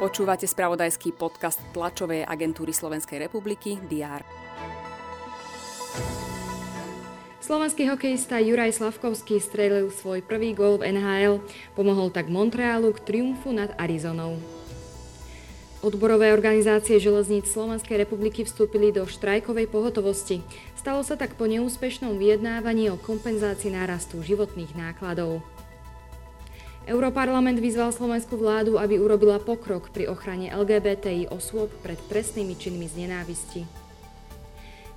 Počúvate spravodajský podcast tlačovej agentúry Slovenskej republiky DR. Slovenský hokejista Juraj Slavkovský strelil svoj prvý gól v NHL, pomohol tak Montrealu k triumfu nad Arizonou. Odborové organizácie železníc Slovenskej republiky vstúpili do štrajkovej pohotovosti. Stalo sa tak po neúspešnom vyjednávaní o kompenzácii nárastu životných nákladov. Europarlament vyzval slovenskú vládu, aby urobila pokrok pri ochrane LGBTI osôb pred trestnými činmi z nenávisti.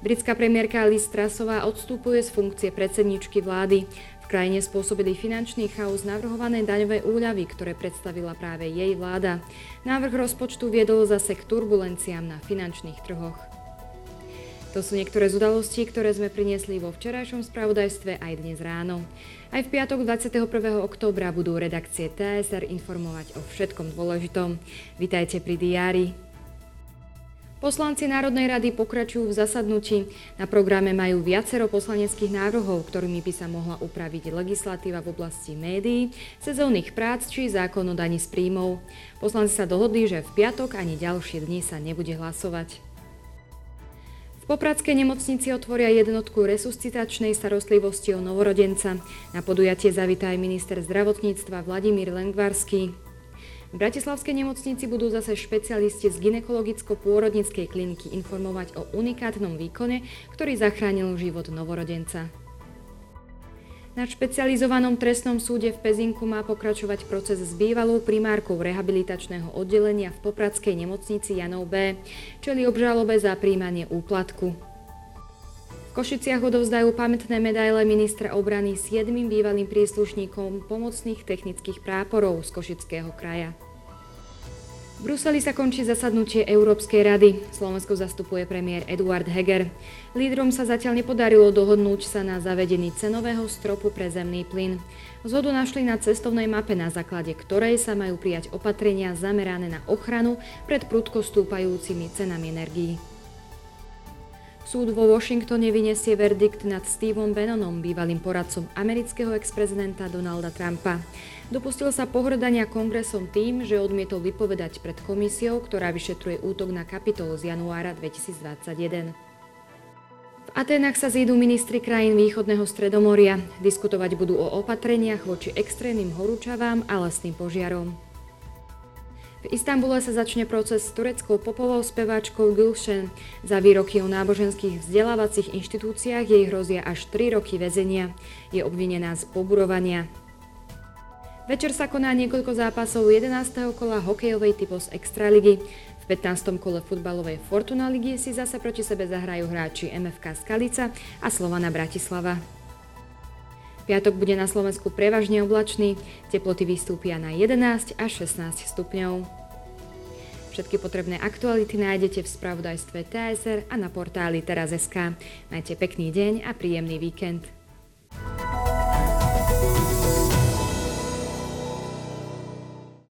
Britská premiérka Liz Trasová odstupuje z funkcie predsedničky vlády. V krajine spôsobili finančný chaos navrhované daňové úľavy, ktoré predstavila práve jej vláda. Návrh rozpočtu viedol zase k turbulenciám na finančných trhoch. To sú niektoré z udalostí, ktoré sme priniesli vo včerajšom spravodajstve aj dnes ráno. Aj v piatok 21. októbra budú redakcie TSR informovať o všetkom dôležitom. Vitajte pri diári. Poslanci Národnej rady pokračujú v zasadnutí. Na programe majú viacero poslaneckých návrhov, ktorými by sa mohla upraviť legislatíva v oblasti médií, sezónnych prác či zákon o daní z príjmov. Poslanci sa dohodli, že v piatok ani ďalšie dni sa nebude hlasovať. Popradskej nemocnici otvoria jednotku resuscitačnej starostlivosti o novorodenca. Na podujatie zavítá aj minister zdravotníctva Vladimír Lengvarský. V Bratislavskej nemocnici budú zase špecialisti z ginekologicko-pôrodnickej kliniky informovať o unikátnom výkone, ktorý zachránil život novorodenca. Na špecializovanom trestnom súde v Pezinku má pokračovať proces s bývalou primárkou rehabilitačného oddelenia v Popradskej nemocnici Janov B, čeli obžalobe za príjmanie úplatku. V Košiciach odovzdajú pamätné medaile ministra obrany siedmým bývalým príslušníkom pomocných technických práporov z Košického kraja. Bruseli sa končí zasadnutie Európskej rady. Slovensko zastupuje premiér Eduard Heger. Lídrom sa zatiaľ nepodarilo dohodnúť sa na zavedení cenového stropu pre zemný plyn. Zhodu našli na cestovnej mape, na základe ktorej sa majú prijať opatrenia zamerané na ochranu pred prudko stúpajúcimi cenami energií. Súd vo Washingtone vyniesie verdikt nad Steveom Bannonom, bývalým poradcom amerického ex-prezidenta Donalda Trumpa. Dopustil sa pohrdania kongresom tým, že odmietol vypovedať pred komisiou, ktorá vyšetruje útok na kapitol z januára 2021. V Aténach sa zídu ministri krajín východného stredomoria. Diskutovať budú o opatreniach voči extrémnym horúčavám a lesným požiarom. V Istambule sa začne proces s tureckou popovou speváčkou Gülšen. Za výroky o náboženských vzdelávacích inštitúciách jej hrozia až 3 roky väzenia. Je obvinená z poburovania. Večer sa koná niekoľko zápasov 11. kola hokejovej typos Extraligy. V 15. kole futbalovej Fortuna ligy si zase proti sebe zahrajú hráči MFK Skalica a Slovana Bratislava. Piatok bude na Slovensku prevažne oblačný, teploty vystúpia na 11 až 16 stupňov. Všetky potrebné aktuality nájdete v spravodajstve TSR a na portáli teraz.sk. Majte pekný deň a príjemný víkend.